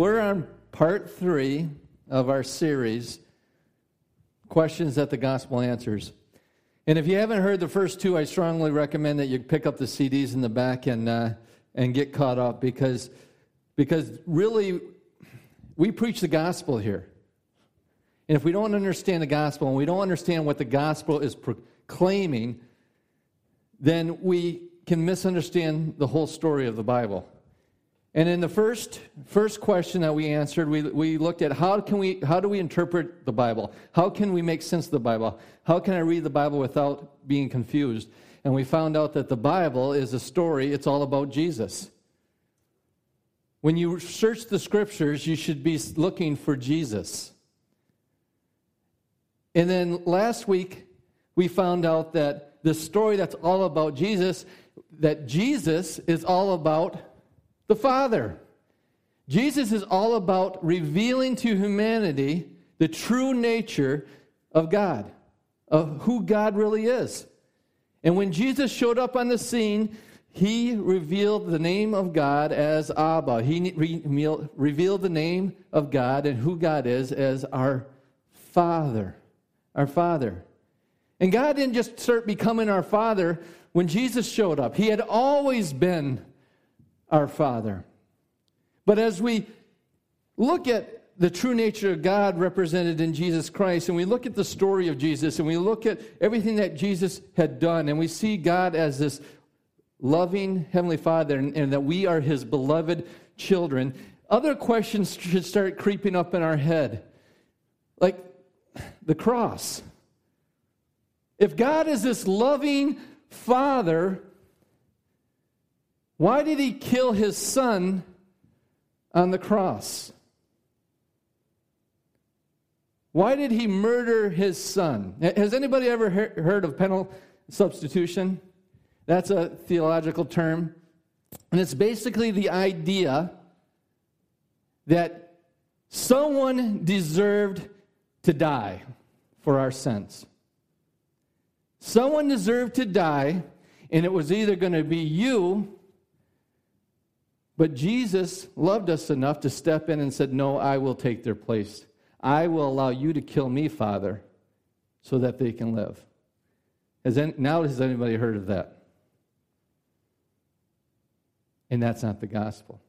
We're on part three of our series, Questions That the Gospel Answers. And if you haven't heard the first two, I strongly recommend that you pick up the CDs in the back and, uh, and get caught up because, because really, we preach the gospel here. And if we don't understand the gospel and we don't understand what the gospel is proclaiming, then we can misunderstand the whole story of the Bible. And in the first, first question that we answered, we, we looked at how, can we, how do we interpret the Bible? How can we make sense of the Bible? How can I read the Bible without being confused? And we found out that the Bible is a story, it's all about Jesus. When you search the scriptures, you should be looking for Jesus. And then last week, we found out that the story that's all about Jesus, that Jesus is all about the Father. Jesus is all about revealing to humanity the true nature of God, of who God really is. And when Jesus showed up on the scene, he revealed the name of God as Abba. He re- revealed the name of God and who God is as our Father. Our Father. And God didn't just start becoming our Father when Jesus showed up, He had always been our Father. But as we look at the true nature of God represented in Jesus Christ, and we look at the story of Jesus, and we look at everything that Jesus had done, and we see God as this loving Heavenly Father, and, and that we are His beloved children, other questions should start creeping up in our head. Like the cross. If God is this loving Father, why did he kill his son on the cross? Why did he murder his son? Has anybody ever heard of penal substitution? That's a theological term. And it's basically the idea that someone deserved to die for our sins. Someone deserved to die, and it was either going to be you but Jesus loved us enough to step in and said, No, I will take their place. I will allow you to kill me, Father, so that they can live. Has any, now has anybody heard of that? And that's not the gospel.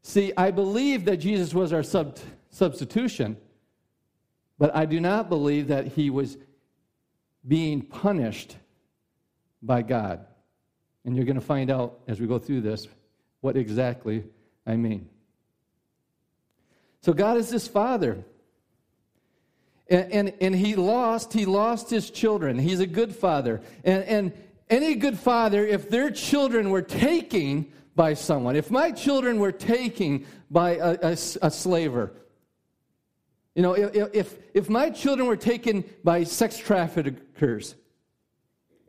See, I believe that Jesus was our sub, substitution, but I do not believe that he was being punished by God. And you're going to find out as we go through this what exactly I mean. So God is this father. And, and, and, he lost, he lost his children. He's a good father. And, and any good father, if their children were taken by someone, if my children were taken by a, a, a slaver, you know, if, if, if my children were taken by sex traffickers,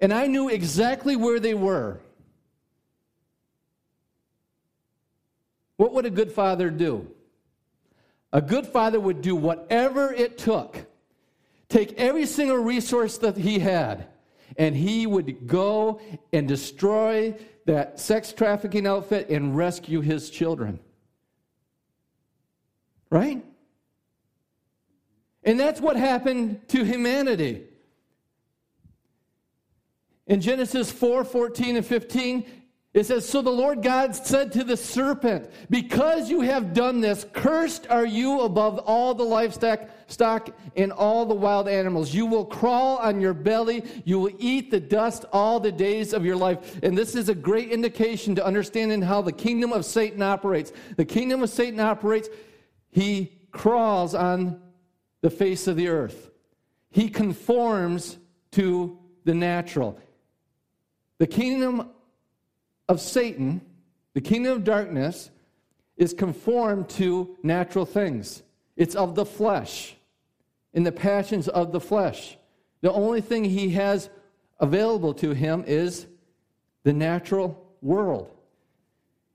and I knew exactly where they were, what would a good father do? A good father would do whatever it took, take every single resource that he had, and he would go and destroy that sex trafficking outfit and rescue his children. Right? And that's what happened to humanity. In Genesis 4 14 and 15, it says, So the Lord God said to the serpent, Because you have done this, cursed are you above all the livestock stock and all the wild animals. You will crawl on your belly. You will eat the dust all the days of your life. And this is a great indication to understanding how the kingdom of Satan operates. The kingdom of Satan operates, he crawls on the face of the earth, he conforms to the natural. The kingdom of Satan, the kingdom of darkness, is conformed to natural things. It's of the flesh, in the passions of the flesh. The only thing he has available to him is the natural world.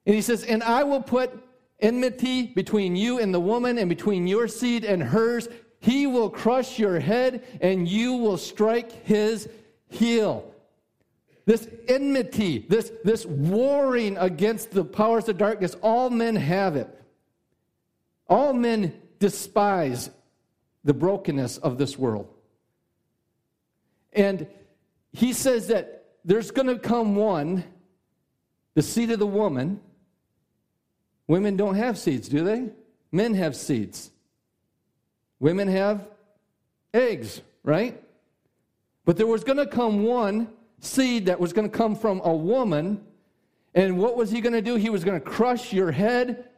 And he says, And I will put enmity between you and the woman, and between your seed and hers. He will crush your head, and you will strike his heel. This enmity, this, this warring against the powers of darkness. All men have it. All men despise the brokenness of this world. And he says that there's going to come one, the seed of the woman. Women don't have seeds, do they? Men have seeds. Women have eggs, right? But there was going to come one seed that was going to come from a woman. And what was he going to do? He was going to crush your head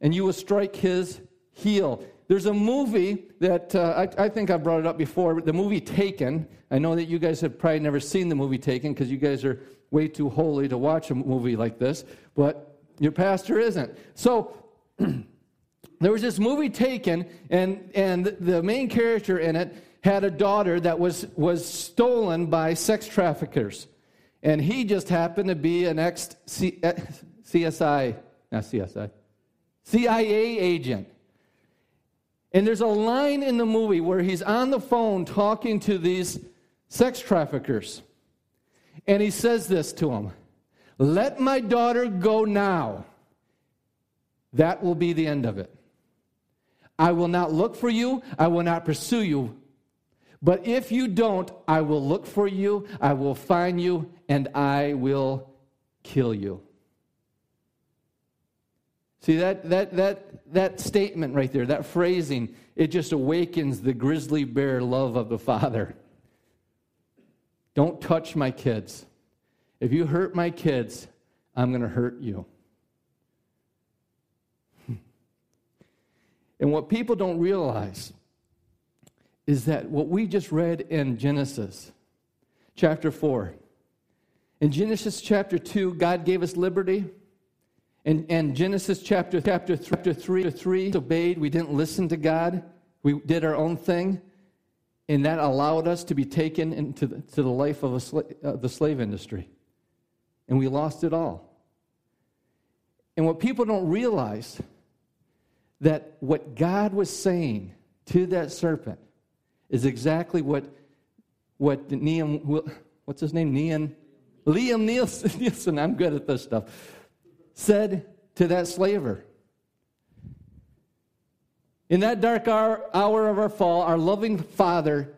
and you will strike his heel. There's a movie that uh, I, I, think I brought it up before, the movie Taken. I know that you guys have probably never seen the movie Taken because you guys are way too holy to watch a movie like this, but your pastor isn't. So there was this movie Taken, and, and the main character in it had a daughter that was, was stolen by sex traffickers. And he just happened to be an ex CSI, eh, not CSI, CIA agent. And there's a line in the movie where he's on the phone talking to these sex traffickers. And he says this to them Let my daughter go now. That will be the end of it. I will not look for you. I will not pursue you. But if you don't, I will look for you, I will find you, and I will kill you. See, that, that, that, that statement right there, that phrasing, it just awakens the grizzly bear love of the Father. Don't touch my kids. If you hurt my kids, I'm going to hurt you. and what people don't realize is that what we just read in Genesis chapter 4, in Genesis chapter 2, God gave us liberty. And, and Genesis chapter, chapter, chapter 3, 3 obeyed. We didn't listen to God. We did our own thing. And that allowed us to be taken into the, to the life of sla- uh, the slave industry. And we lost it all. And what people don't realize that what God was saying to that serpent is exactly what, what Neam, what's his name? Nean, Liam Nielsen, Nielsen, I'm good at this stuff, said to that slaver. In that dark hour, hour of our fall, our loving Father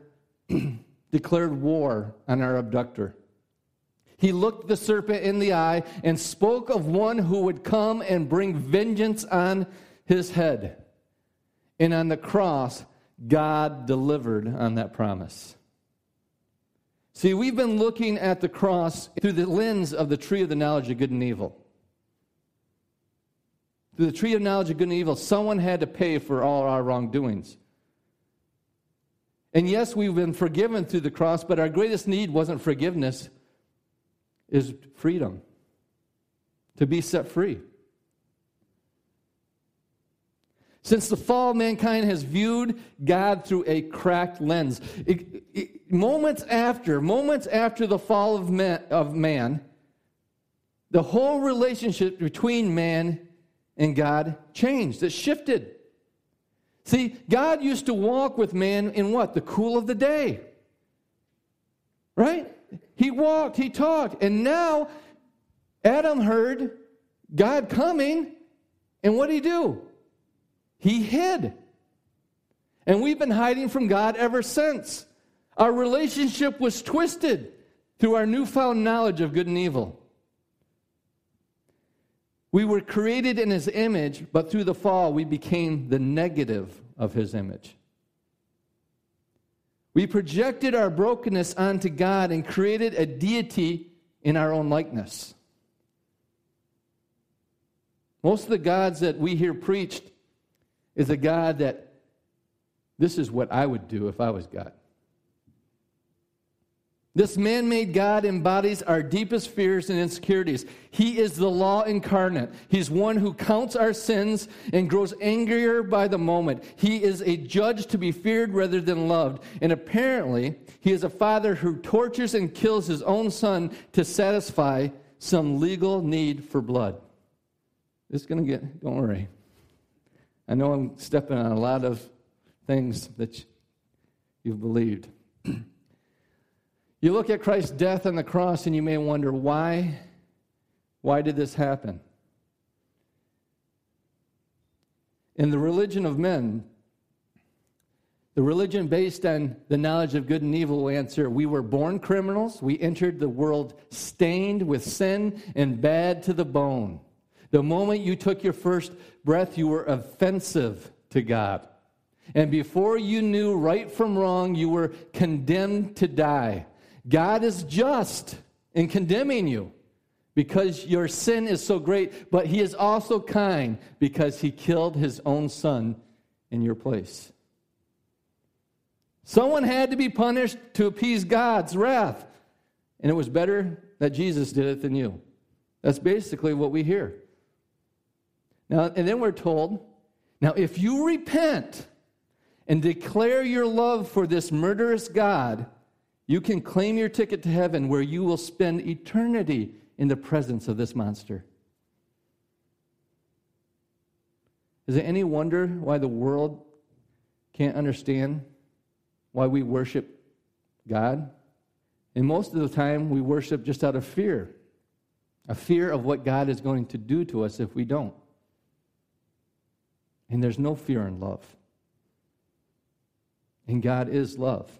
declared war on our abductor. He looked the serpent in the eye and spoke of one who would come and bring vengeance on his head. And on the cross, God delivered on that promise. See, we've been looking at the cross through the lens of the tree of the knowledge of good and evil. Through the tree of knowledge of good and evil, someone had to pay for all our wrongdoings. And yes, we've been forgiven through the cross, but our greatest need wasn't forgiveness, is freedom. To be set free. Since the fall, mankind has viewed God through a cracked lens. It, it, moments after, moments after the fall of man, of man, the whole relationship between man and God changed. It shifted. See, God used to walk with man in what? The cool of the day. Right? He walked, he talked. And now Adam heard God coming, and what did he do? He hid. And we've been hiding from God ever since. Our relationship was twisted through our newfound knowledge of good and evil. We were created in His image, but through the fall, we became the negative of His image. We projected our brokenness onto God and created a deity in our own likeness. Most of the gods that we hear preached is a God that this is what I would do if I was God. This man made God embodies our deepest fears and insecurities. He is the law incarnate. He's one who counts our sins and grows angrier by the moment. He is a judge to be feared rather than loved. And apparently, he is a father who tortures and kills his own son to satisfy some legal need for blood. It's going to get, don't worry. I know I'm stepping on a lot of things that you've believed. You look at Christ's death on the cross and you may wonder why why did this happen? In the religion of men, the religion based on the knowledge of good and evil will answer We were born criminals. We entered the world stained with sin and bad to the bone. The moment you took your first breath, you were offensive to God. And before you knew right from wrong, you were condemned to die. God is just in condemning you because your sin is so great, but He is also kind because He killed His own Son in your place. Someone had to be punished to appease God's wrath, and it was better that Jesus did it than you. That's basically what we hear. Now, and then we're told now, if you repent and declare your love for this murderous God, you can claim your ticket to heaven where you will spend eternity in the presence of this monster. Is it any wonder why the world can't understand why we worship God? And most of the time, we worship just out of fear a fear of what God is going to do to us if we don't. And there's no fear in love. And God is love.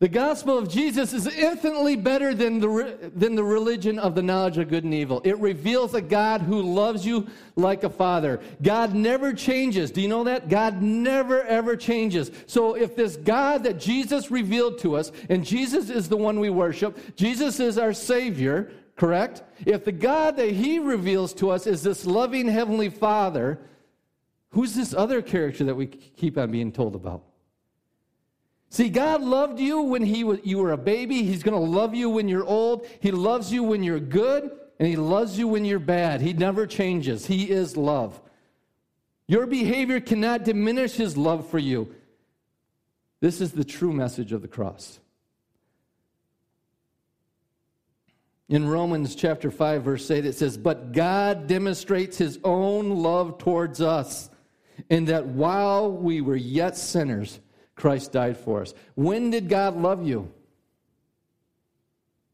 The gospel of Jesus is infinitely better than the, than the religion of the knowledge of good and evil. It reveals a God who loves you like a father. God never changes. Do you know that? God never, ever changes. So if this God that Jesus revealed to us, and Jesus is the one we worship, Jesus is our Savior, correct? If the God that He reveals to us is this loving Heavenly Father, who's this other character that we keep on being told about? See, God loved you when he was, you were a baby. He's going to love you when you're old. He loves you when you're good, and He loves you when you're bad. He never changes. He is love. Your behavior cannot diminish His love for you. This is the true message of the cross. In Romans chapter 5, verse 8, it says, But God demonstrates His own love towards us, in that while we were yet sinners, Christ died for us. When did God love you?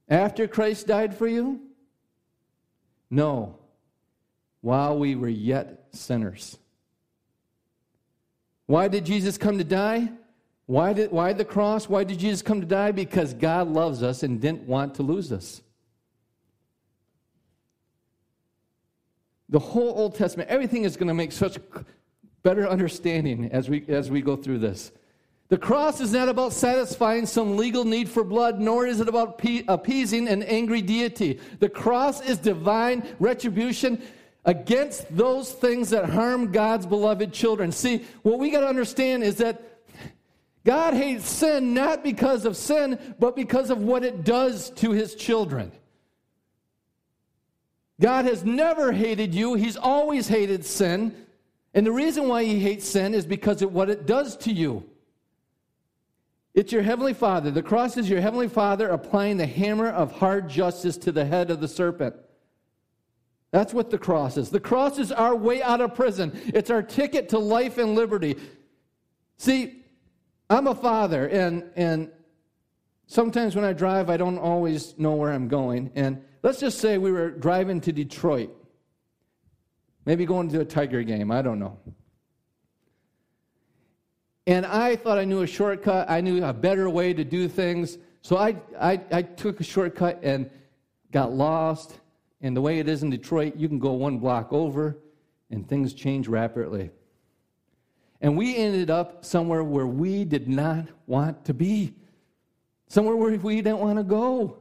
After Christ died for you? No. While we were yet sinners. Why did Jesus come to die? Why, did, why the cross? Why did Jesus come to die? Because God loves us and didn't want to lose us. The whole Old Testament, everything is going to make such better understanding as we, as we go through this. The cross is not about satisfying some legal need for blood, nor is it about appeasing an angry deity. The cross is divine retribution against those things that harm God's beloved children. See, what we got to understand is that God hates sin not because of sin, but because of what it does to his children. God has never hated you, he's always hated sin. And the reason why he hates sin is because of what it does to you. It's your Heavenly Father. The cross is your Heavenly Father applying the hammer of hard justice to the head of the serpent. That's what the cross is. The cross is our way out of prison, it's our ticket to life and liberty. See, I'm a father, and, and sometimes when I drive, I don't always know where I'm going. And let's just say we were driving to Detroit, maybe going to a Tiger game, I don't know. And I thought I knew a shortcut. I knew a better way to do things. So I, I, I took a shortcut and got lost. And the way it is in Detroit, you can go one block over and things change rapidly. And we ended up somewhere where we did not want to be, somewhere where we didn't want to go.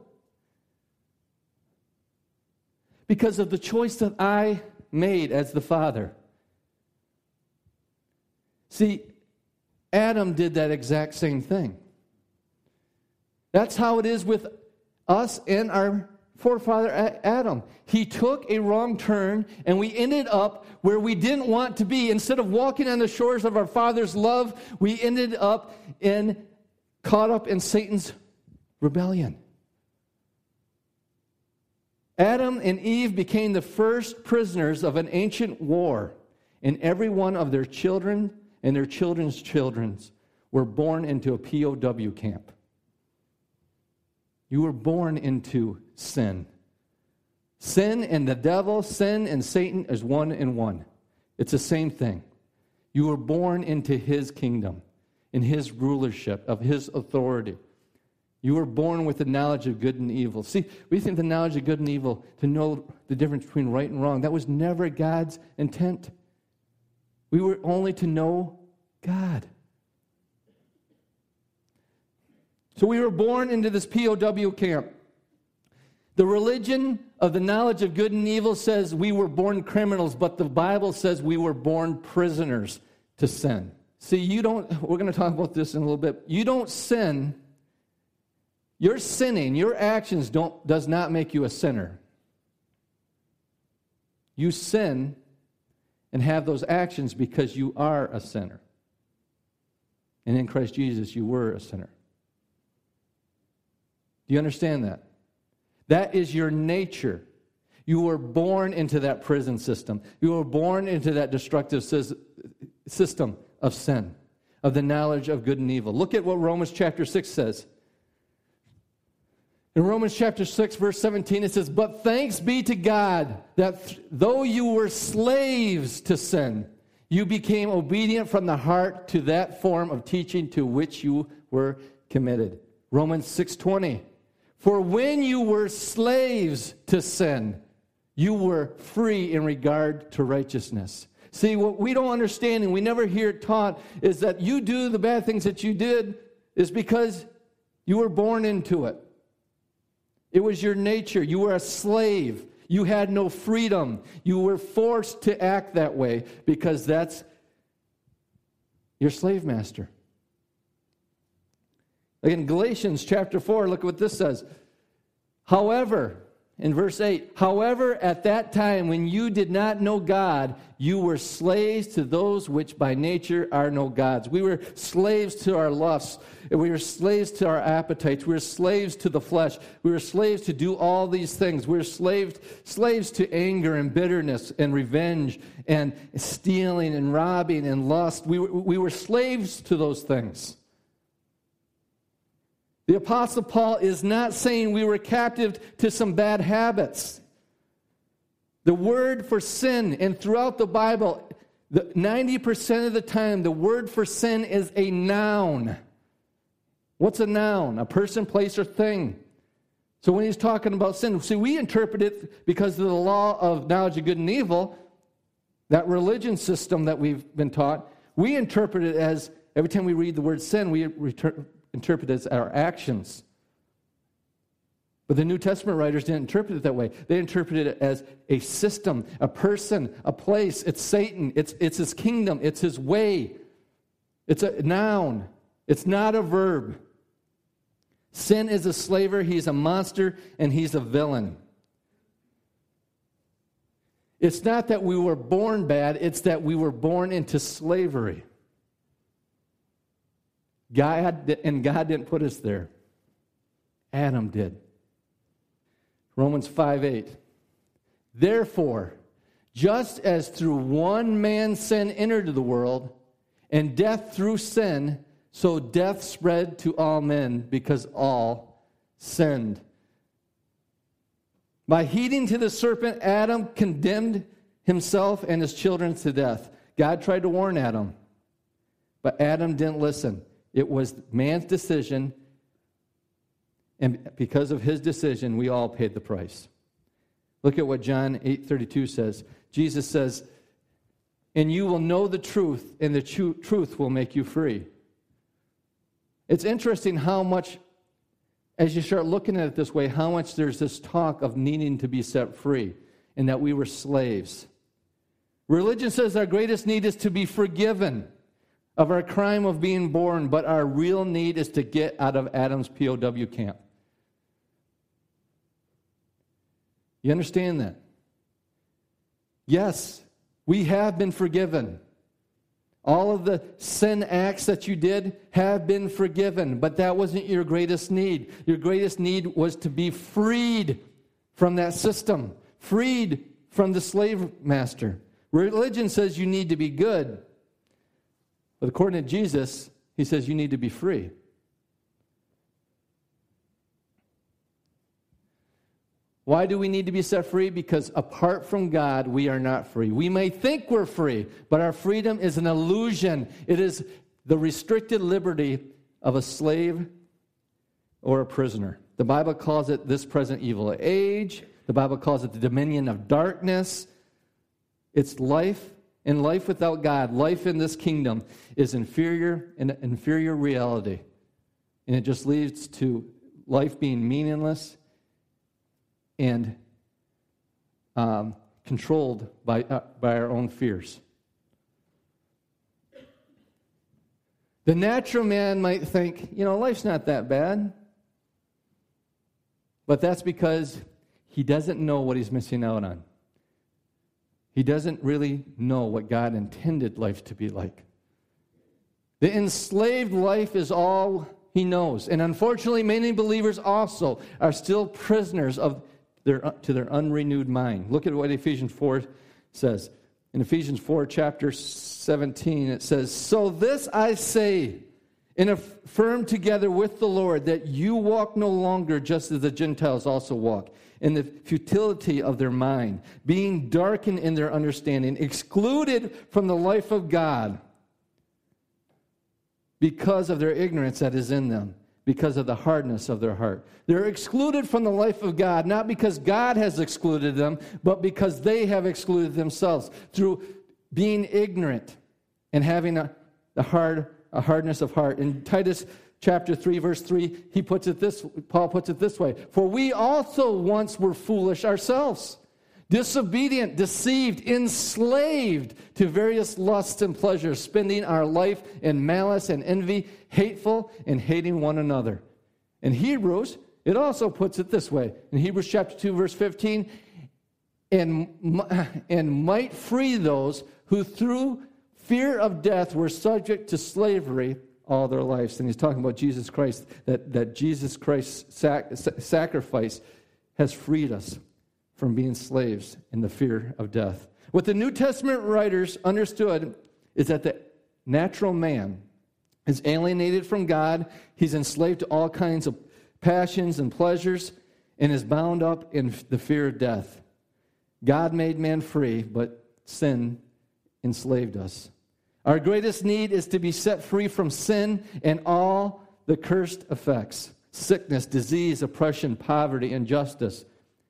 Because of the choice that I made as the father. See, Adam did that exact same thing. That's how it is with us and our forefather Adam. He took a wrong turn and we ended up where we didn't want to be. Instead of walking on the shores of our father's love, we ended up in caught up in Satan's rebellion. Adam and Eve became the first prisoners of an ancient war, and every one of their children and their children's children's were born into a POW camp. You were born into sin. Sin and the devil, sin and Satan is one in one. It's the same thing. You were born into his kingdom, in his rulership, of his authority. You were born with the knowledge of good and evil. See, we think the knowledge of good and evil, to know the difference between right and wrong, that was never God's intent. We were only to know God. So we were born into this POW camp. The religion of the knowledge of good and evil says we were born criminals, but the Bible says we were born prisoners to sin. See, you don't, we're going to talk about this in a little bit. You don't sin. Your sinning, your actions don't, does not make you a sinner. You sin and have those actions because you are a sinner. And in Christ Jesus, you were a sinner. Do you understand that? That is your nature. You were born into that prison system. You were born into that destructive system of sin, of the knowledge of good and evil. Look at what Romans chapter 6 says. In Romans chapter 6, verse 17, it says, But thanks be to God that th- though you were slaves to sin, you became obedient from the heart to that form of teaching to which you were committed. Romans 6:20 For when you were slaves to sin you were free in regard to righteousness. See, what we don't understand and we never hear it taught is that you do the bad things that you did is because you were born into it. It was your nature. You were a slave. You had no freedom. You were forced to act that way because that's your slave master. In Galatians chapter 4, look at what this says. However, in verse 8, however, at that time when you did not know God, you were slaves to those which by nature are no gods. We were slaves to our lusts. We were slaves to our appetites. We were slaves to the flesh. We were slaves to do all these things. We were slaves, slaves to anger and bitterness and revenge and stealing and robbing and lust. We were, we were slaves to those things. The Apostle Paul is not saying we were captive to some bad habits. The word for sin, and throughout the Bible, the 90% of the time, the word for sin is a noun. What's a noun? A person, place, or thing. So when he's talking about sin, see, we interpret it because of the law of knowledge of good and evil, that religion system that we've been taught. We interpret it as every time we read the word sin, we return, interpret as our actions. But the New Testament writers didn't interpret it that way. They interpreted it as a system, a person, a place. It's Satan, it's, it's his kingdom, it's his way. It's a noun, it's not a verb. Sin is a slaver, he's a monster, and he's a villain. It's not that we were born bad, it's that we were born into slavery. God and God didn't put us there. Adam did. Romans 5 8. Therefore, just as through one man sin entered the world, and death through sin, so death spread to all men because all sinned. By heeding to the serpent, Adam condemned himself and his children to death. God tried to warn Adam, but Adam didn't listen. It was man's decision, and because of his decision, we all paid the price. Look at what John 8:32 says. Jesus says, "And you will know the truth, and the truth will make you free." It's interesting how much as you start looking at it this way, how much there's this talk of needing to be set free and that we were slaves. Religion says our greatest need is to be forgiven of our crime of being born, but our real need is to get out of Adam's POW camp. You understand that? Yes, we have been forgiven. All of the sin acts that you did have been forgiven, but that wasn't your greatest need. Your greatest need was to be freed from that system, freed from the slave master. Religion says you need to be good. But according to Jesus, He says, You need to be free. Why do we need to be set free? Because apart from God, we are not free. We may think we're free, but our freedom is an illusion. It is the restricted liberty of a slave or a prisoner. The Bible calls it this present evil age. The Bible calls it the dominion of darkness. It's life and life without God, life in this kingdom is inferior and inferior reality. And it just leads to life being meaningless and um, controlled by, uh, by our own fears. The natural man might think, you know, life's not that bad. But that's because he doesn't know what he's missing out on. He doesn't really know what God intended life to be like. The enslaved life is all he knows. And unfortunately, many believers also are still prisoners of their, to their unrenewed mind. Look at what Ephesians 4 says. In Ephesians 4, chapter 17, it says, So this I say, and affirm together with the Lord that you walk no longer just as the Gentiles also walk, in the futility of their mind, being darkened in their understanding, excluded from the life of God because of their ignorance that is in them because of the hardness of their heart. They're excluded from the life of God, not because God has excluded them, but because they have excluded themselves through being ignorant and having a, a hard a hardness of heart. In Titus chapter 3 verse 3, he puts it this Paul puts it this way, "For we also once were foolish ourselves, disobedient, deceived, enslaved to various lusts and pleasures, spending our life in malice and envy, hateful and hating one another. In Hebrews, it also puts it this way in Hebrews chapter 2, verse 15, and, and might free those who through fear of death were subject to slavery all their lives. And he's talking about Jesus Christ, that, that Jesus Christ's sac- sacrifice has freed us from being slaves in the fear of death. What the New Testament writers understood is that the natural man is alienated from God, he's enslaved to all kinds of passions and pleasures, and is bound up in the fear of death. God made man free, but sin enslaved us. Our greatest need is to be set free from sin and all the cursed effects sickness, disease, oppression, poverty, injustice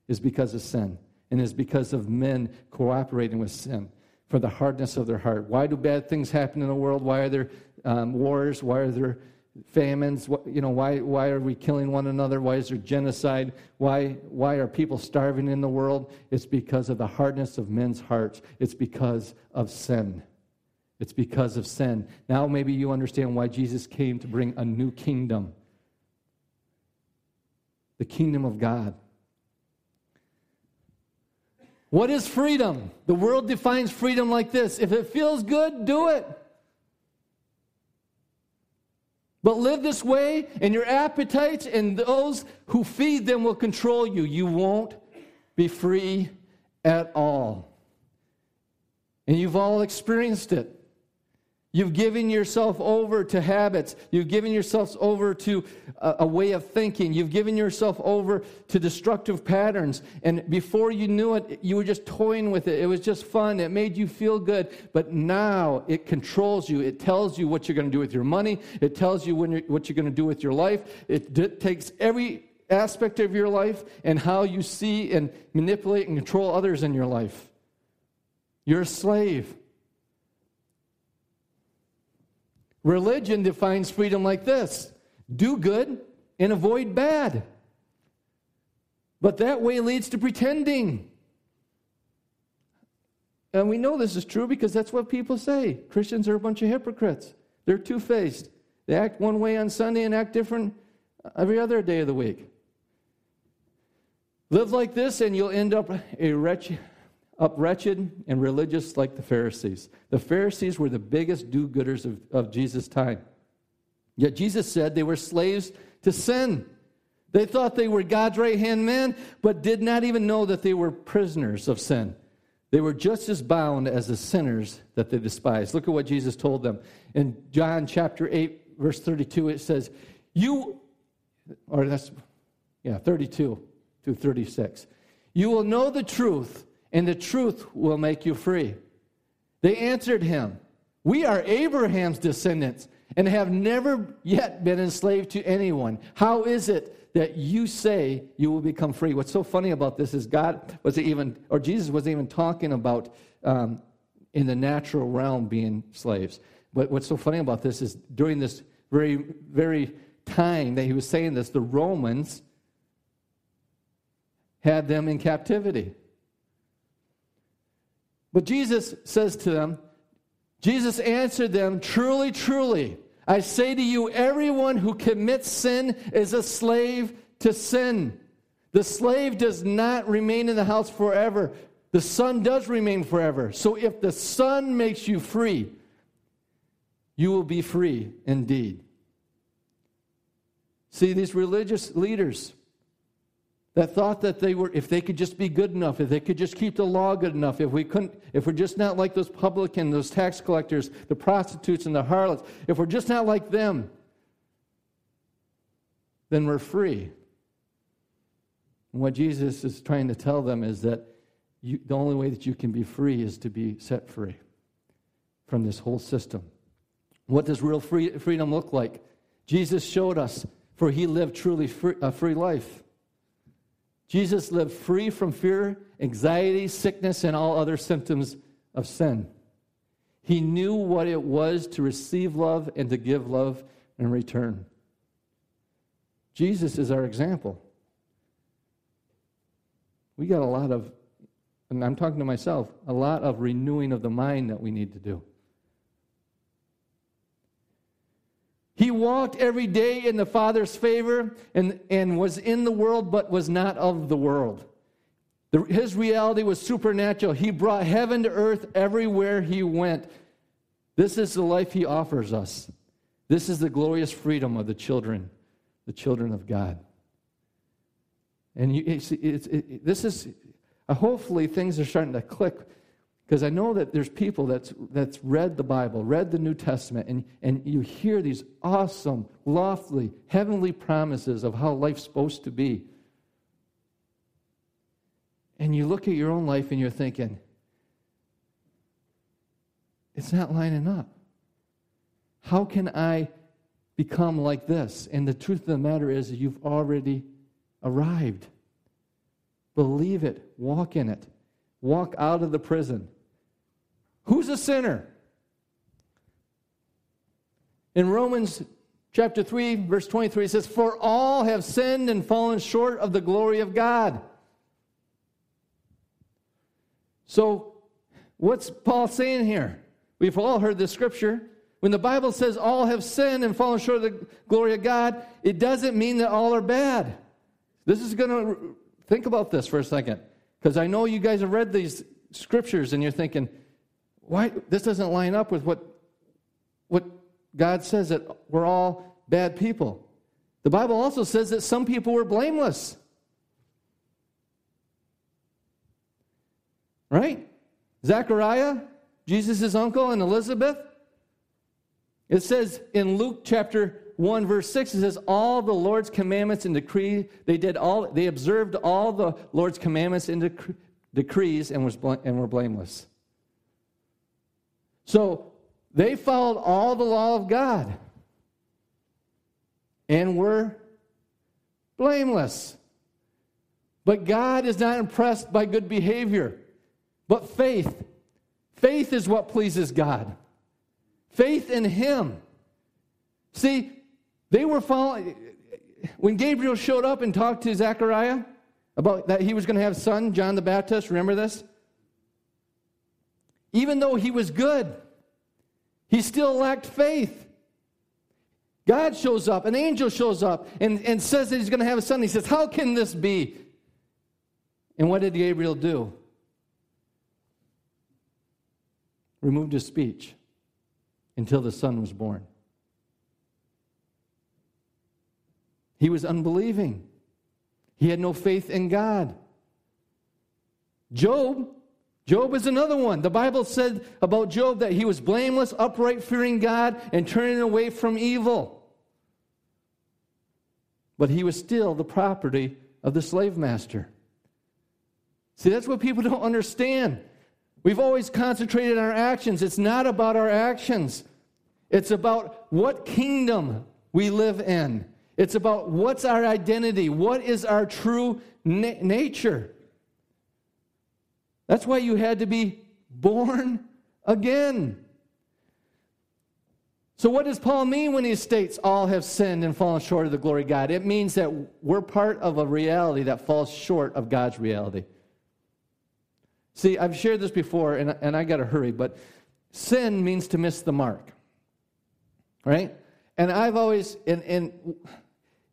is because of sin and is because of men cooperating with sin for the hardness of their heart. Why do bad things happen in the world? Why are there um, wars? Why are there famines? You know, why, why are we killing one another? Why is there genocide? Why, why are people starving in the world? It's because of the hardness of men's hearts. It's because of sin. It's because of sin. Now maybe you understand why Jesus came to bring a new kingdom the kingdom of God. What is freedom? The world defines freedom like this if it feels good, do it. But live this way, and your appetites and those who feed them will control you. You won't be free at all. And you've all experienced it. You've given yourself over to habits. You've given yourself over to a, a, way of thinking. You've given yourself over to destructive patterns. And before you knew it, you were just toying with it. It was just fun. It made you feel good. But now it controls you. It tells you what you're going to do with your money. It tells you you're, what you're going to do with your life. It d- takes every aspect of your life and how you see and manipulate and control others in your life. You're a slave. Religion defines freedom like this do good and avoid bad. But that way leads to pretending. And we know this is true because that's what people say. Christians are a bunch of hypocrites. They're two faced. They act one way on Sunday and act different every other day of the week. Live like this, and you'll end up a wretched, up wretched and religious like the Pharisees. The Pharisees were the biggest do gooders of, of Jesus' time. Yet Jesus said they were slaves to sin. They thought they were God's right hand men, but did not even know that they were prisoners of sin. They were just as bound as the sinners that they despised. Look at what Jesus told them in John chapter 8, verse 32, it says, You, or that's, yeah, 32 to 36. You will know the truth, and the truth will make you free. They answered him, We are Abraham's descendants and have never yet been enslaved to anyone. How is it that you say you will become free? What's so funny about this is God was even, or Jesus wasn't even talking about um, in the natural realm being slaves. But what's so funny about this is during this very, very time that he was saying this, the Romans had them in captivity. But Jesus says to them, Jesus answered them, Truly, truly, I say to you, everyone who commits sin is a slave to sin. The slave does not remain in the house forever. The son does remain forever. So if the son makes you free, you will be free indeed. See, these religious leaders, that thought that they were, if they could just be good enough, if they could just keep the law good enough, if we couldn't, if we're just not like those publicans, those tax collectors, the prostitutes and the harlots, if we're just not like them, then we're free. And what Jesus is trying to tell them is that you, the only way that you can be free is to be set free from this whole system. What does real free, freedom look like? Jesus showed us, for he lived truly free, a free life. Jesus lived free from fear, anxiety, sickness, and all other symptoms of sin. He knew what it was to receive love and to give love in return. Jesus is our example. We got a lot of, and I'm talking to myself, a lot of renewing of the mind that we need to do. He walked every day in the Father's favor and, and was in the world, but was not of the world. The, his reality was supernatural. He brought heaven to earth everywhere he went. This is the life he offers us. This is the glorious freedom of the children, the children of God. And you, it's, it's, it, this is, hopefully, things are starting to click because I know that there's people that's, that's read the Bible, read the New Testament, and, and you hear these awesome, lofty, heavenly promises of how life's supposed to be. And you look at your own life and you're thinking, it's not lining up. How can I become like this? And the truth of the matter is, you've already arrived. Believe it, walk in it, walk out of the prison. Who's a sinner? In Romans chapter 3, verse 23, it says, For all have sinned and fallen short of the glory of God. So, what's Paul saying here? We've all heard this scripture. When the Bible says all have sinned and fallen short of the glory of God, it doesn't mean that all are bad. This is going to think about this for a second. Because I know you guys have read these scriptures and you're thinking, why this doesn't line up with what what God says that we're all bad people. The Bible also says that some people were blameless. Right? Zechariah, Jesus' uncle, and Elizabeth. It says in Luke chapter 1 verse 6 it says all the Lord's commandments and decree they did all they observed all the Lord's commandments and decrees and was and were blameless. So they followed all the law of God and were blameless. But God is not impressed by good behavior, but faith. Faith is what pleases God. Faith in Him. See, they were following. When Gabriel showed up and talked to Zechariah about that he was going to have a son, John the Baptist, remember this? Even though he was good, he still lacked faith. God shows up, an angel shows up, and, and says that he's going to have a son. He says, How can this be? And what did Gabriel do? Removed his speech until the son was born. He was unbelieving. He had no faith in God. Job Job is another one. The Bible said about Job that he was blameless, upright, fearing God, and turning away from evil. But he was still the property of the slave master. See, that's what people don't understand. We've always concentrated on our actions. It's not about our actions, it's about what kingdom we live in. It's about what's our identity, what is our true na- nature. That's why you had to be born again. So, what does Paul mean when he states all have sinned and fallen short of the glory of God? It means that we're part of a reality that falls short of God's reality. See, I've shared this before, and, and I got to hurry, but sin means to miss the mark. Right? And I've always, in, in,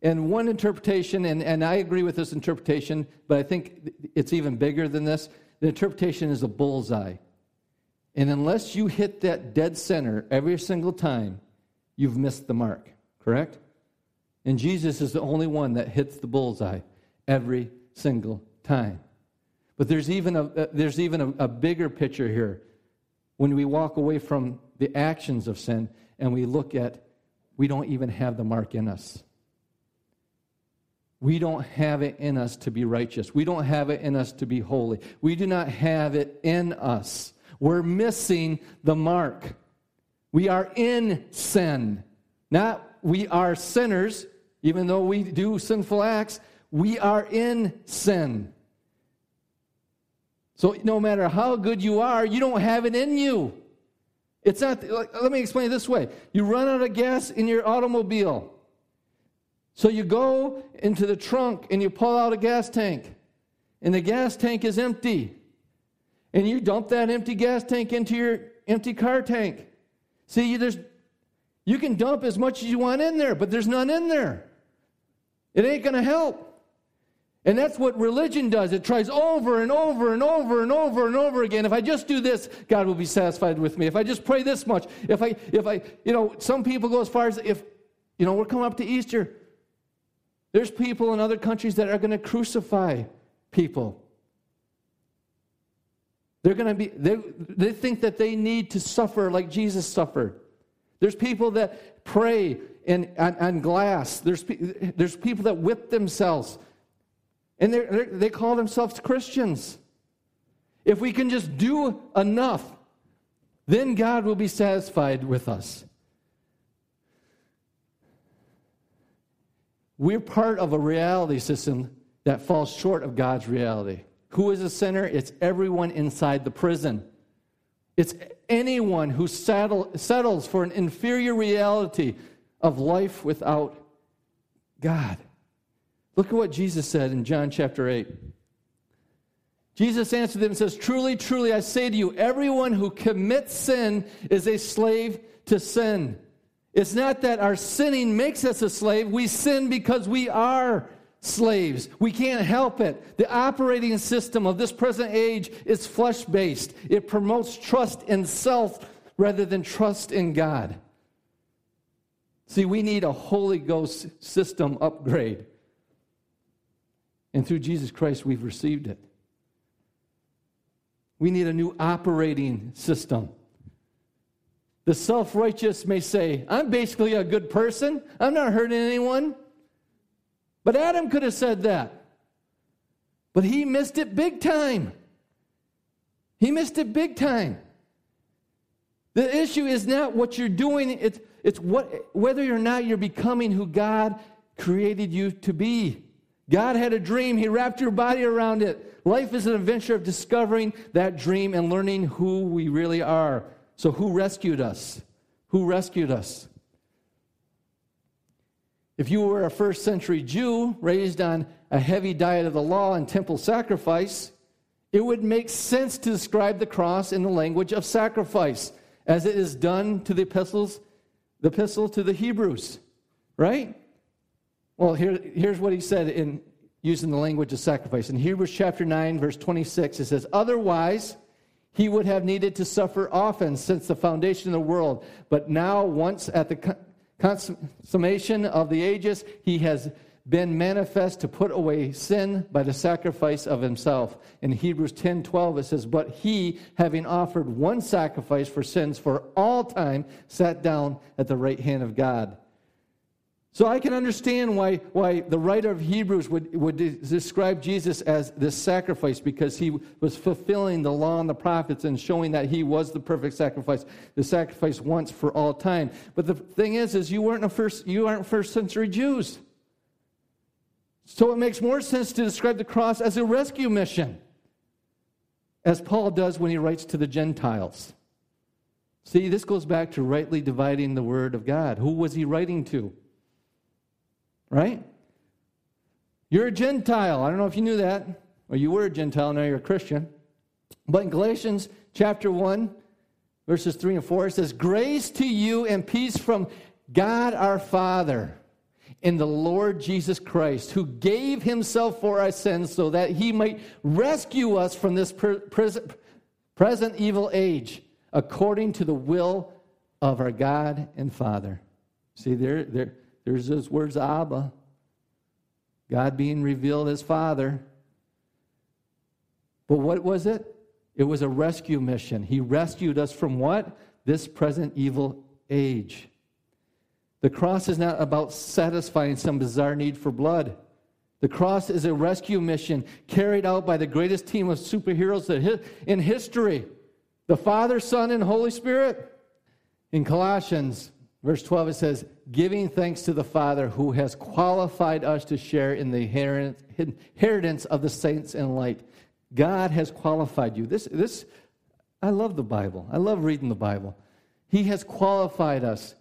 in one interpretation, and, and I agree with this interpretation, but I think it's even bigger than this. The interpretation is a bullseye. And unless you hit that dead center every single time, you've missed the mark, correct? And Jesus is the only one that hits the bullseye every single time. But there's even a, uh, there's even a, a bigger picture here when we walk away from the actions of sin and we look at we don't even have the mark in us. We don't have it in us to be righteous. We don't have it in us to be holy. We do not have it in us. We're missing the mark. We are in sin. Not we are sinners, even though we do sinful acts. We are in sin. So no matter how good you are, you don't have it in you. It's not, let me explain it this way. You run out of gas in your automobile. So you go into the trunk and you pull out a gas tank, and the gas tank is empty. And you dump that empty gas tank into your empty car tank. See, there's, you can dump as much as you want in there, but there's none in there. It ain't going to help. And that's what religion does. It tries over and over and over and over and over again. If I just do this, God will be satisfied with me. If I just pray this much, if I, if I, you know, some people go as far as if, you know, we're coming up to Easter. There's people in other countries that are going to crucify people. They're going to be, they, they think that they need to suffer like Jesus suffered. There's people that pray in, on, on glass. There's, there's people that whip themselves and they're, they're, they call themselves Christians. If we can just do enough, then God will be satisfied with us. We're part of a reality system that falls short of God's reality. Who is a sinner? It's everyone inside the prison. It's anyone who settle, settles for an inferior reality of life without God. Look at what Jesus said in John chapter 8. Jesus answered them and says, Truly, truly, I say to you, everyone who commits sin is a slave to sin. It's not that our sinning makes us a slave. We sin because we are slaves. We can't help it. The operating system of this present age is flesh based, it promotes trust in self rather than trust in God. See, we need a Holy Ghost system upgrade. And through Jesus Christ, we've received it. We need a new operating system. The self righteous may say, I'm basically a good person, I'm not hurting anyone. But Adam could have said that. But he missed it big time. He missed it big time. The issue is not what you're doing, it's, it's what, whether or not you're becoming who God created you to be. God had a dream, He wrapped your body around it. Life is an adventure of discovering that dream and learning who we really are. So, who rescued us? Who rescued us? If you were a first century Jew raised on a heavy diet of the law and temple sacrifice, it would make sense to describe the cross in the language of sacrifice, as it is done to the epistles, the epistle to the Hebrews, right? Well, here, here's what he said in using the language of sacrifice. In Hebrews chapter 9, verse 26, it says, Otherwise, he would have needed to suffer often since the foundation of the world. But now, once at the consummation of the ages, he has been manifest to put away sin by the sacrifice of himself. In Hebrews 10 12, it says, But he, having offered one sacrifice for sins for all time, sat down at the right hand of God. So I can understand why, why the writer of Hebrews would, would describe Jesus as this sacrifice because he was fulfilling the law and the prophets and showing that he was the perfect sacrifice, the sacrifice once for all time. But the thing is, is you weren't a first, you aren't first century Jews. So it makes more sense to describe the cross as a rescue mission, as Paul does when he writes to the Gentiles. See, this goes back to rightly dividing the word of God. Who was he writing to? Right? You're a Gentile. I don't know if you knew that, or you were a Gentile, now you're a Christian. But in Galatians chapter 1, verses 3 and 4, it says, Grace to you and peace from God our Father in the Lord Jesus Christ, who gave himself for our sins so that he might rescue us from this present, present evil age, according to the will of our God and Father. See, there, there, there's those words, Abba. God being revealed as Father. But what was it? It was a rescue mission. He rescued us from what? This present evil age. The cross is not about satisfying some bizarre need for blood. The cross is a rescue mission carried out by the greatest team of superheroes in history the Father, Son, and Holy Spirit. In Colossians Verse 12, it says, giving thanks to the Father who has qualified us to share in the inheritance of the saints in light. God has qualified you. This, this, I love the Bible. I love reading the Bible. He has qualified us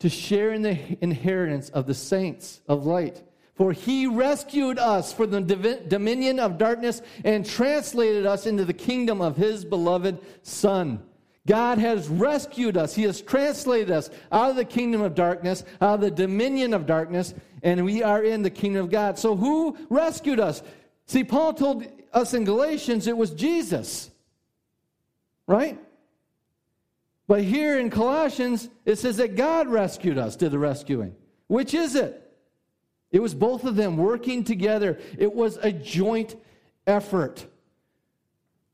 to share in the inheritance of the saints of light. For he rescued us from the dominion of darkness and translated us into the kingdom of his beloved Son God has rescued us. He has translated us out of the kingdom of darkness, out of the dominion of darkness, and we are in the kingdom of God. So, who rescued us? See, Paul told us in Galatians it was Jesus, right? But here in Colossians, it says that God rescued us, did the rescuing. Which is it? It was both of them working together, it was a joint effort.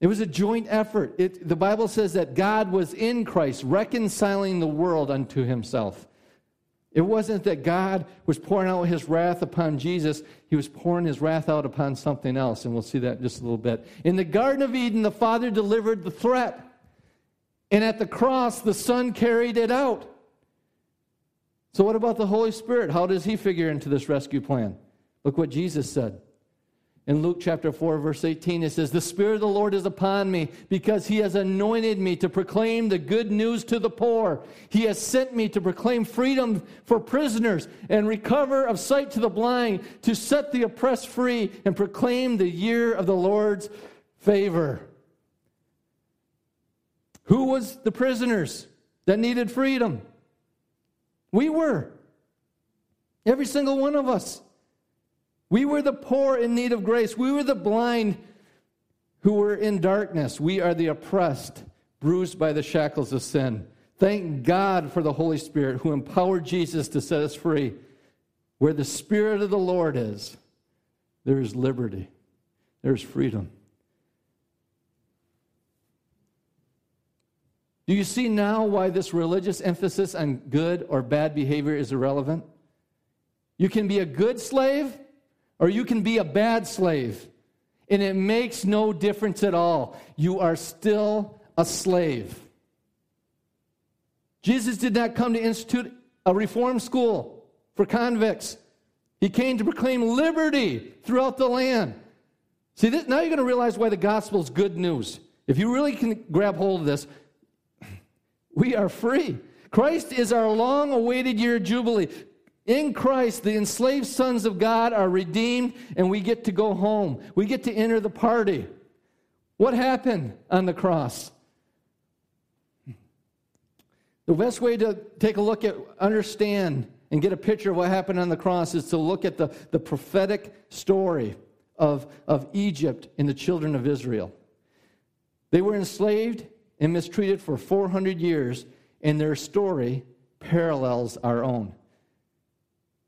It was a joint effort. It, the Bible says that God was in Christ, reconciling the world unto himself. It wasn't that God was pouring out his wrath upon Jesus, he was pouring his wrath out upon something else, and we'll see that in just a little bit. In the Garden of Eden, the Father delivered the threat, and at the cross, the Son carried it out. So, what about the Holy Spirit? How does he figure into this rescue plan? Look what Jesus said. In Luke chapter 4, verse 18, it says, The Spirit of the Lord is upon me because he has anointed me to proclaim the good news to the poor. He has sent me to proclaim freedom for prisoners and recover of sight to the blind, to set the oppressed free and proclaim the year of the Lord's favor. Who was the prisoners that needed freedom? We were. Every single one of us. We were the poor in need of grace. We were the blind who were in darkness. We are the oppressed, bruised by the shackles of sin. Thank God for the Holy Spirit who empowered Jesus to set us free. Where the Spirit of the Lord is, there is liberty, there's freedom. Do you see now why this religious emphasis on good or bad behavior is irrelevant? You can be a good slave or you can be a bad slave, and it makes no difference at all. You are still a slave. Jesus did not come to institute a reform school for convicts. He came to proclaim liberty throughout the land. See, this, now you're going to realize why the gospel is good news. If you really can grab hold of this, we are free. Christ is our long awaited year of Jubilee. In Christ, the enslaved sons of God are redeemed, and we get to go home. We get to enter the party. What happened on the cross? The best way to take a look at, understand, and get a picture of what happened on the cross is to look at the, the prophetic story of, of Egypt and the children of Israel. They were enslaved and mistreated for 400 years, and their story parallels our own.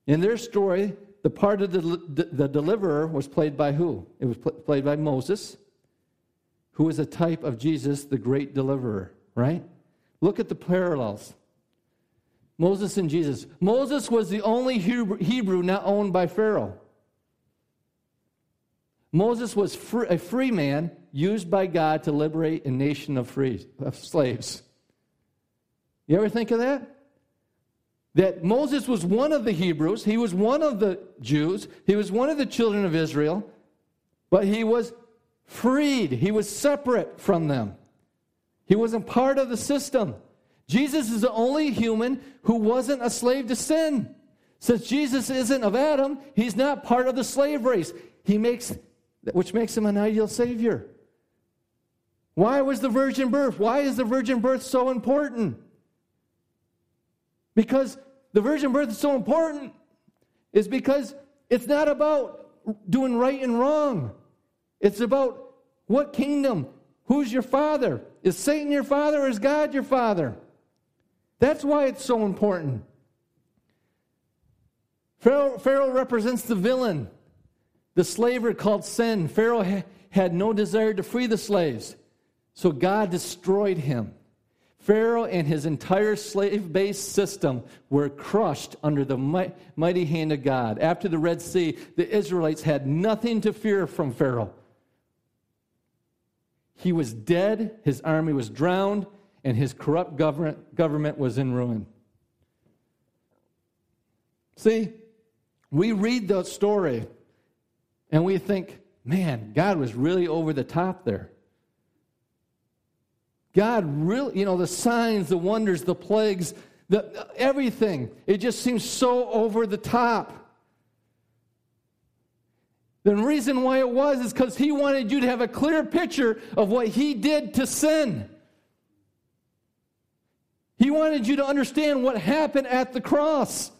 In their story, the part of the, the, deliverer was played by who? It was pl- played by Moses, who was a type of Jesus, the great deliverer, right? Look at the parallels. Moses and Jesus. Moses was the only Hebrew not owned by Pharaoh. Moses was free, a free man used by God to liberate a nation of, free, of slaves. You ever think of that? That Moses was one of the Hebrews, he was one of the Jews, he was one of the children of Israel, but he was freed. He was separate from them. He wasn't part of the system. Jesus is the only human who wasn't a slave to sin. Since Jesus isn't of Adam, he's not part of the slave race. He makes which makes him an ideal Savior. Why was the virgin birth? Why is the virgin birth so important? Because the virgin birth is so important is because it's not about doing right and wrong. It's about what kingdom? Who's your father? Is Satan your father or is God your father? That's why it's so important. Pharaoh, Pharaoh represents the villain. The slaver called sin, Pharaoh ha- had no desire to free the slaves, so God destroyed him. Pharaoh and his entire slave based system were crushed under the mighty hand of God. After the Red Sea, the Israelites had nothing to fear from Pharaoh. He was dead, his army was drowned, and his corrupt government, government was in ruin. See, we read the story and we think, man, God was really over the top there. God really, you know, the signs, the wonders, the plagues, the, everything, it just seems so over the top. The reason why it was is because he wanted you to have a clear picture of what he did to sin. He wanted you to understand what happened at the cross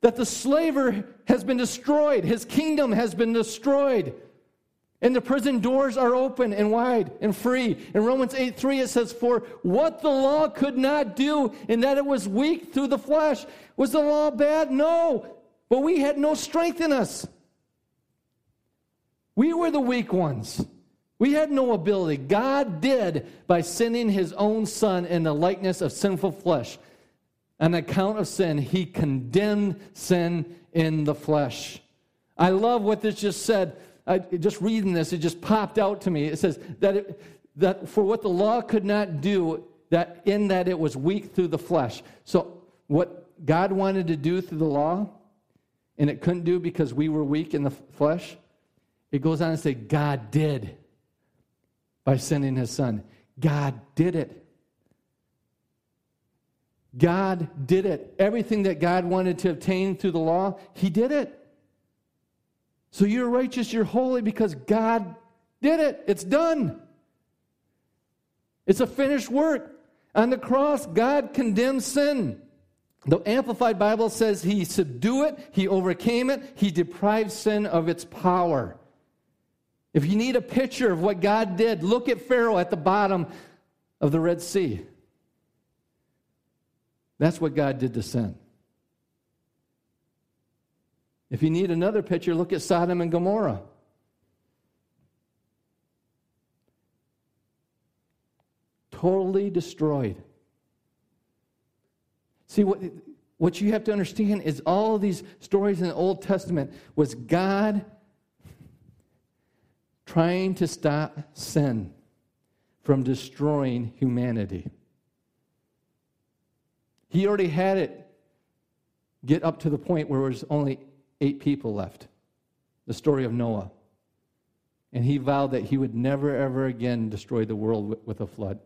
that the slaver has been destroyed, his kingdom has been destroyed. And the prison doors are open and wide and free. In Romans 8 3, it says, For what the law could not do, in that it was weak through the flesh, was the law bad? No. But we had no strength in us. We were the weak ones. We had no ability. God did by sending his own son in the likeness of sinful flesh an account of sin. He condemned sin in the flesh. I love what this just said. I, just reading this, it just popped out to me. It says that, it, that for what the law could not do, that in that it was weak through the flesh. So what God wanted to do through the law, and it couldn't do because we were weak in the flesh, it goes on to say God did by sending his son. God did it. God did it. Everything that God wanted to obtain through the law, He did it. So you're righteous, you're holy because God did it. It's done. It's a finished work. On the cross, God condemned sin. The Amplified Bible says He subdued it, He overcame it, He deprived sin of its power. If you need a picture of what God did, look at Pharaoh at the bottom of the Red Sea. That's what God did to sin. If you need another picture, look at Sodom and Gomorrah. Totally destroyed. See, what, what you have to understand is all these stories in the Old Testament was God trying to stop sin from destroying humanity. He already had it get up to the point where there was only eight people left. The story of Noah. And he vowed that he would never, ever again destroy the world with a flood.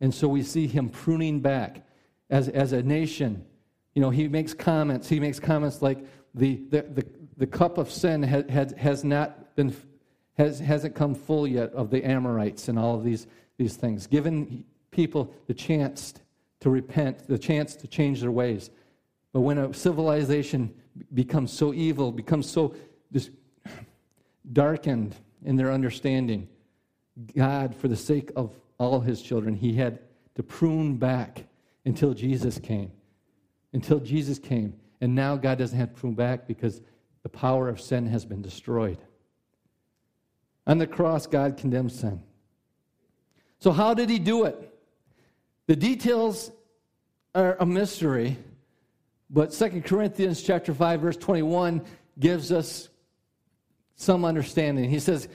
And so we see him pruning back as, as a nation. You know, he makes comments. He makes comments like the, the, the, the cup of sin has, has, has not been, has, hasn't come full yet of the Amorites and all of these, these things. Given people the chance to repent, the chance to change their ways. But when a civilization becomes so evil, becomes so just darkened in their understanding, God, for the sake of all his children, he had to prune back until Jesus came. until Jesus came. And now God doesn't have to prune back because the power of sin has been destroyed. On the cross, God condemns sin. So, how did he do it? The details are a mystery, but 2 Corinthians chapter 5 verse 21 gives us some understanding. He says,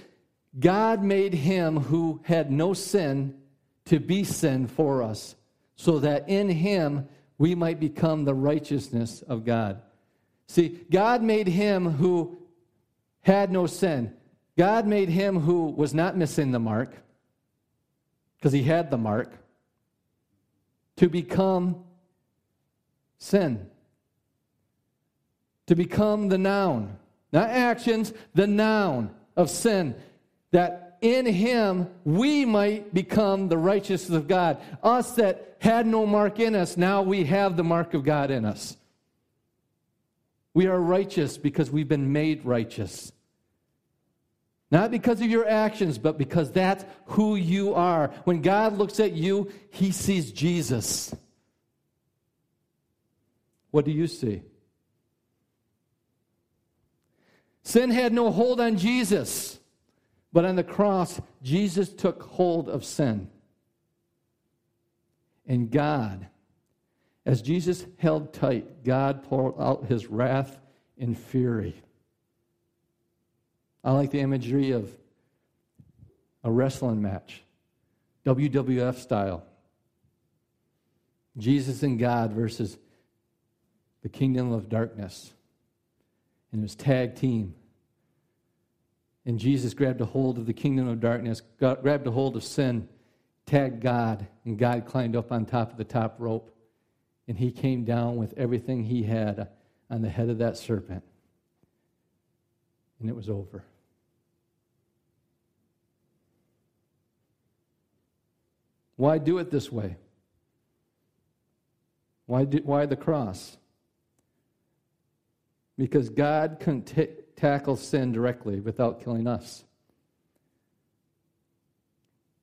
"God made him who had no sin to be sin for us, so that in him we might become the righteousness of God." See, God made him who had no sin. God made him who was not missing the mark because he had the mark to become sin. To become the noun, not actions, the noun of sin. That in him we might become the righteousness of God. Us that had no mark in us, now we have the mark of God in us. We are righteous because we've been made righteous. Not because of your actions, but because that's who you are. When God looks at you, he sees Jesus. What do you see? Sin had no hold on Jesus, but on the cross, Jesus took hold of sin. And God, as Jesus held tight, God poured out his wrath and fury. I like the imagery of a wrestling match, WWF style. Jesus and God versus the kingdom of darkness. And it was tag team. And Jesus grabbed a hold of the kingdom of darkness, got, grabbed a hold of sin, tagged God, and God climbed up on top of the top rope. And he came down with everything he had on the head of that serpent. And it was over. Why do it this way? Why, do, why the cross? Because God couldn't t- tackle sin directly without killing us.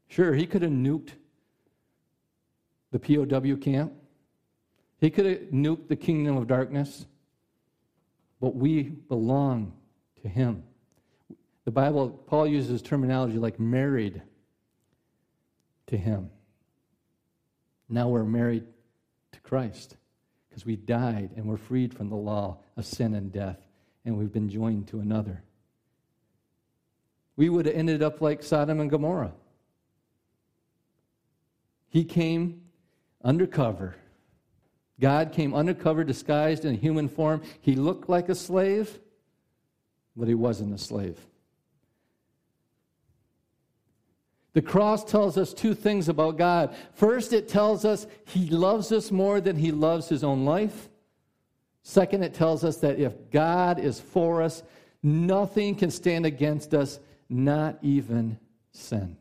Sure, he could have nuked the POW camp. He could have nuked the kingdom of darkness. But we belong to him. The Bible, Paul uses terminology like married to him. Now we're married to Christ because we died and we're freed from the law of sin and death, and we've been joined to another. We would have ended up like Sodom and Gomorrah. He came undercover. God came undercover, disguised in a human form. He looked like a slave, but he wasn't a slave. The cross tells us two things about God. First, it tells us he loves us more than he loves his own life. Second, it tells us that if God is for us, nothing can stand against us, not even sin.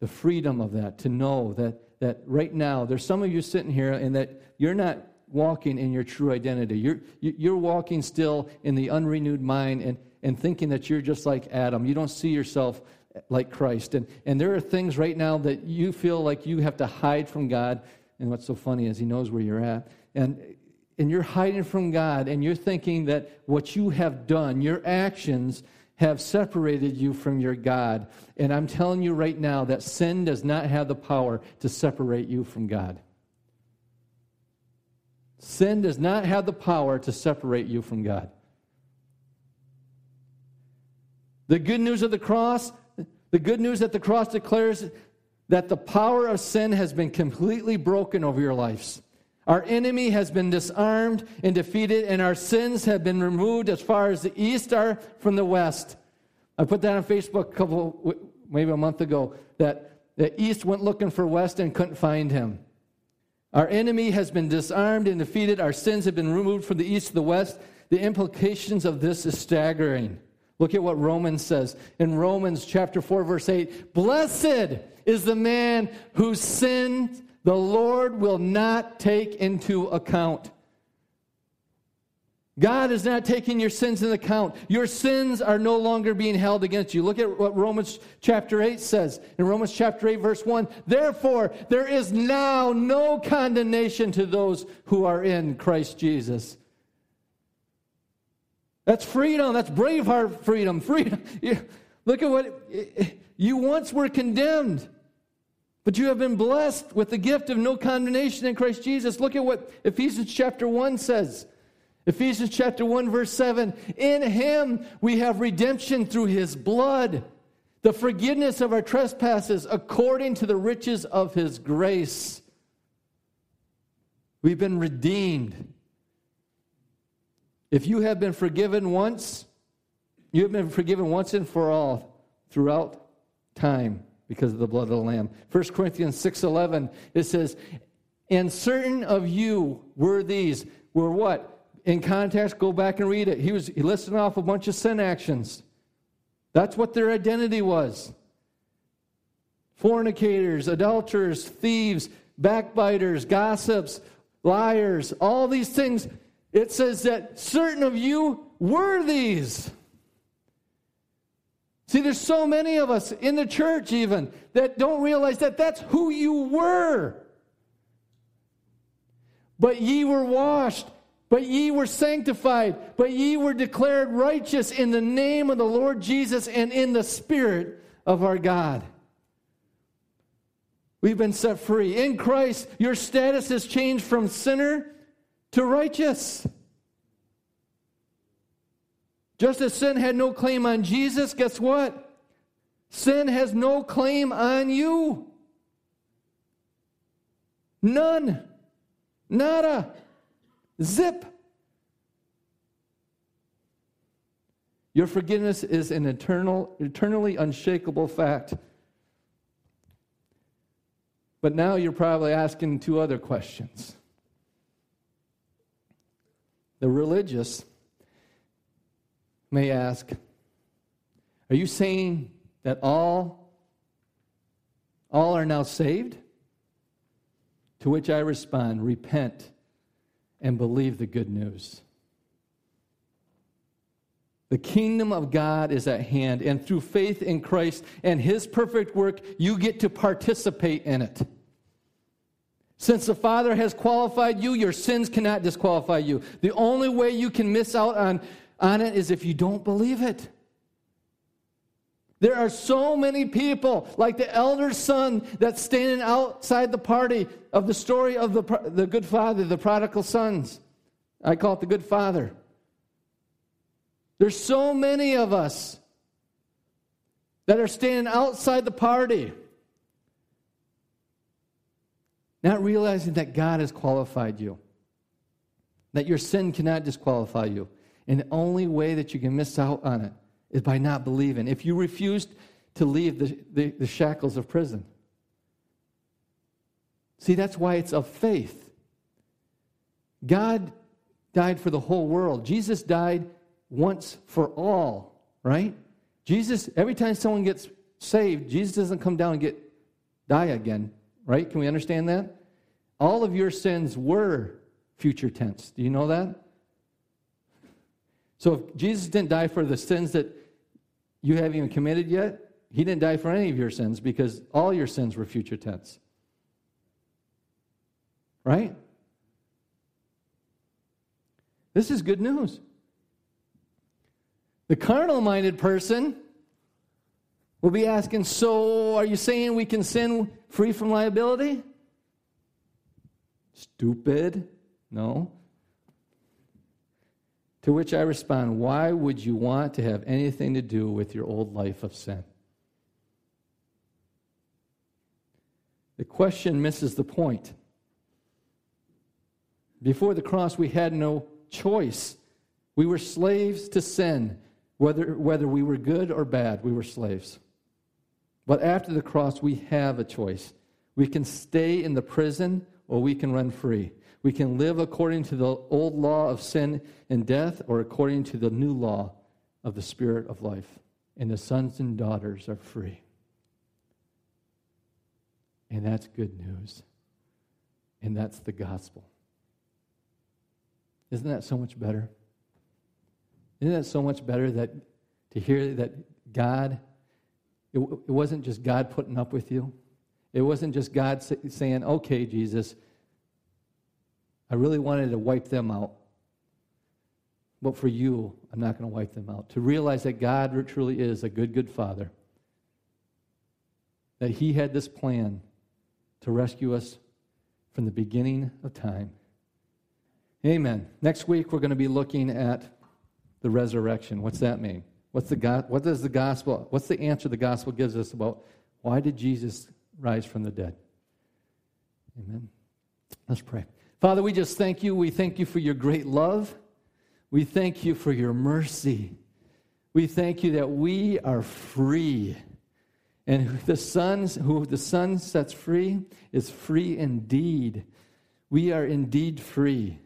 The freedom of that, to know that, that right now, there's some of you sitting here and that you're not walking in your true identity. You're, you're walking still in the unrenewed mind and, and thinking that you're just like Adam. You don't see yourself like Christ. And, and there are things right now that you feel like you have to hide from God. And what's so funny is He knows where you're at. And, and you're hiding from God, and you're thinking that what you have done, your actions, have separated you from your God. And I'm telling you right now that sin does not have the power to separate you from God. Sin does not have the power to separate you from God. The good news of the cross, the good news that the cross declares that the power of sin has been completely broken over your lives. Our enemy has been disarmed and defeated, and our sins have been removed as far as the east are from the west. I put that on Facebook a couple, maybe a month ago, that the east went looking for west and couldn't find him. Our enemy has been disarmed and defeated. Our sins have been removed from the east to the west. The implications of this is staggering. Look at what Romans says. In Romans chapter 4, verse 8 Blessed is the man whose sin the Lord will not take into account. God is not taking your sins into account. Your sins are no longer being held against you. Look at what Romans chapter 8 says. In Romans chapter 8, verse 1 Therefore, there is now no condemnation to those who are in Christ Jesus. That's freedom. That's Braveheart freedom. Freedom. Look at what you once were condemned, but you have been blessed with the gift of no condemnation in Christ Jesus. Look at what Ephesians chapter 1 says. Ephesians chapter 1 verse 7, in him we have redemption through his blood, the forgiveness of our trespasses according to the riches of his grace. We've been redeemed. If you have been forgiven once, you have been forgiven once and for all throughout time because of the blood of the lamb. 1 Corinthians 6:11 it says, "And certain of you were these were what? in context, go back and read it. He was he listed off a bunch of sin actions. That's what their identity was. Fornicators, adulterers, thieves, backbiters, gossips, liars, all these things. It says that certain of you were these. See, there's so many of us in the church, even, that don't realize that that's who you were. But ye were washed, but ye were sanctified, but ye were declared righteous in the name of the Lord Jesus and in the Spirit of our God. We've been set free. In Christ, your status has changed from sinner to righteous. Just as sin had no claim on Jesus, guess what? Sin has no claim on you. None. Nada. Zip. Your forgiveness is an eternal, eternally unshakable fact. But now you're probably asking two other questions. The religious may ask Are you saying that all, all are now saved? To which I respond Repent and believe the good news. The kingdom of God is at hand, and through faith in Christ and his perfect work, you get to participate in it. Since the Father has qualified you, your sins cannot disqualify you. The only way you can miss out on, on it is if you don't believe it. There are so many people, like the elder son that's standing outside the party of the story of the, the good father, the prodigal sons. I call it the good father. There's so many of us that are standing outside the party, not realizing that God has qualified you, that your sin cannot disqualify you. And the only way that you can miss out on it is by not believing. If you refuse to leave the, the, the shackles of prison. See, that's why it's of faith. God died for the whole world. Jesus died once for all, right? Jesus, every time someone gets saved, Jesus doesn't come down and get die again, right? Can we understand that? All of your sins were future tense. Do you know that? So if Jesus didn't die for the sins that you haven't even committed yet, he didn't die for any of your sins because all your sins were future tense. Right? This is good news. The carnal minded person will be asking, So, are you saying we can sin free from liability? Stupid. No. To which I respond, Why would you want to have anything to do with your old life of sin? The question misses the point. Before the cross, we had no choice. We were slaves to sin. Whether, whether we were good or bad, we were slaves. But after the cross, we have a choice. We can stay in the prison or we can run free. We can live according to the old law of sin and death or according to the new law of the Spirit of life. And the sons and daughters are free. And that's good news. And that's the gospel. Isn't that so much better? Isn't that so much better that to hear that God, it, it wasn't just God putting up with you. It wasn't just God saying, okay, Jesus, I really wanted to wipe them out. But for you, I'm not going to wipe them out. To realize that God truly is a good, good Father. That He had this plan to rescue us from the beginning of time. Amen. Next week, we're going to be looking at the resurrection. What's that mean? What's the go- what does the gospel, what's the answer the gospel gives us about why did Jesus rise from the dead? Amen. Let's pray. Father, we just thank you. We thank you for your great love. We thank you for your mercy. We thank you that we are free. And the sons who the Son sets free is free indeed. We are indeed free.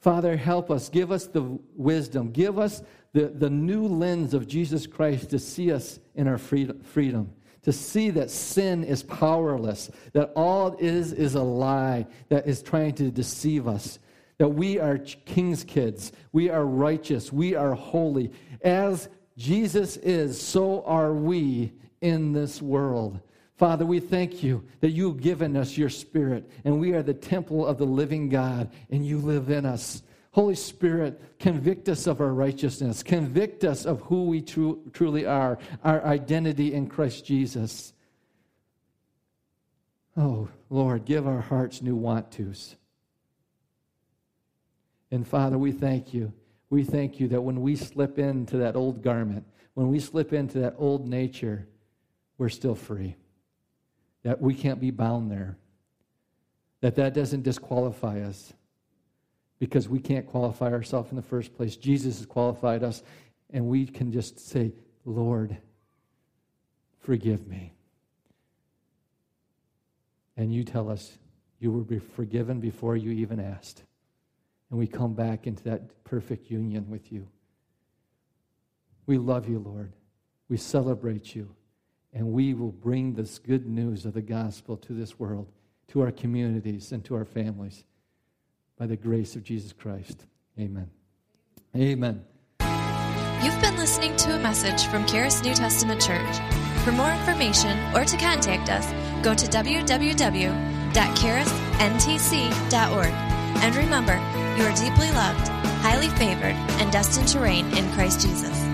Father, help us. Give us the wisdom. Give us the, the new lens of Jesus Christ to see us in our freedom, to see that sin is powerless, that all it is is a lie that is trying to deceive us, that we are king's kids, we are righteous, we are holy. As Jesus is, so are we in this world. Father, we thank you that you've given us your spirit, and we are the temple of the living God, and you live in us. Holy Spirit, convict us of our righteousness. Convict us of who we tru- truly are, our identity in Christ Jesus. Oh, Lord, give our hearts new want tos. And Father, we thank you. We thank you that when we slip into that old garment, when we slip into that old nature, we're still free that we can't be bound there, that that doesn't disqualify us because we can't qualify ourselves in the first place. Jesus has qualified us, and we can just say, Lord, forgive me. And you tell us you will be forgiven before you even asked. And we come back into that perfect union with you. We love you, Lord. We celebrate you and we will bring this good news of the gospel to this world, to our communities, and to our families by the grace of Jesus Christ. Amen. Amen. You've been listening to a message from Charis New Testament Church. For more information or to contact us, go to www.charisntc.org. And remember, you are deeply loved, highly favored, and destined to reign in Christ Jesus.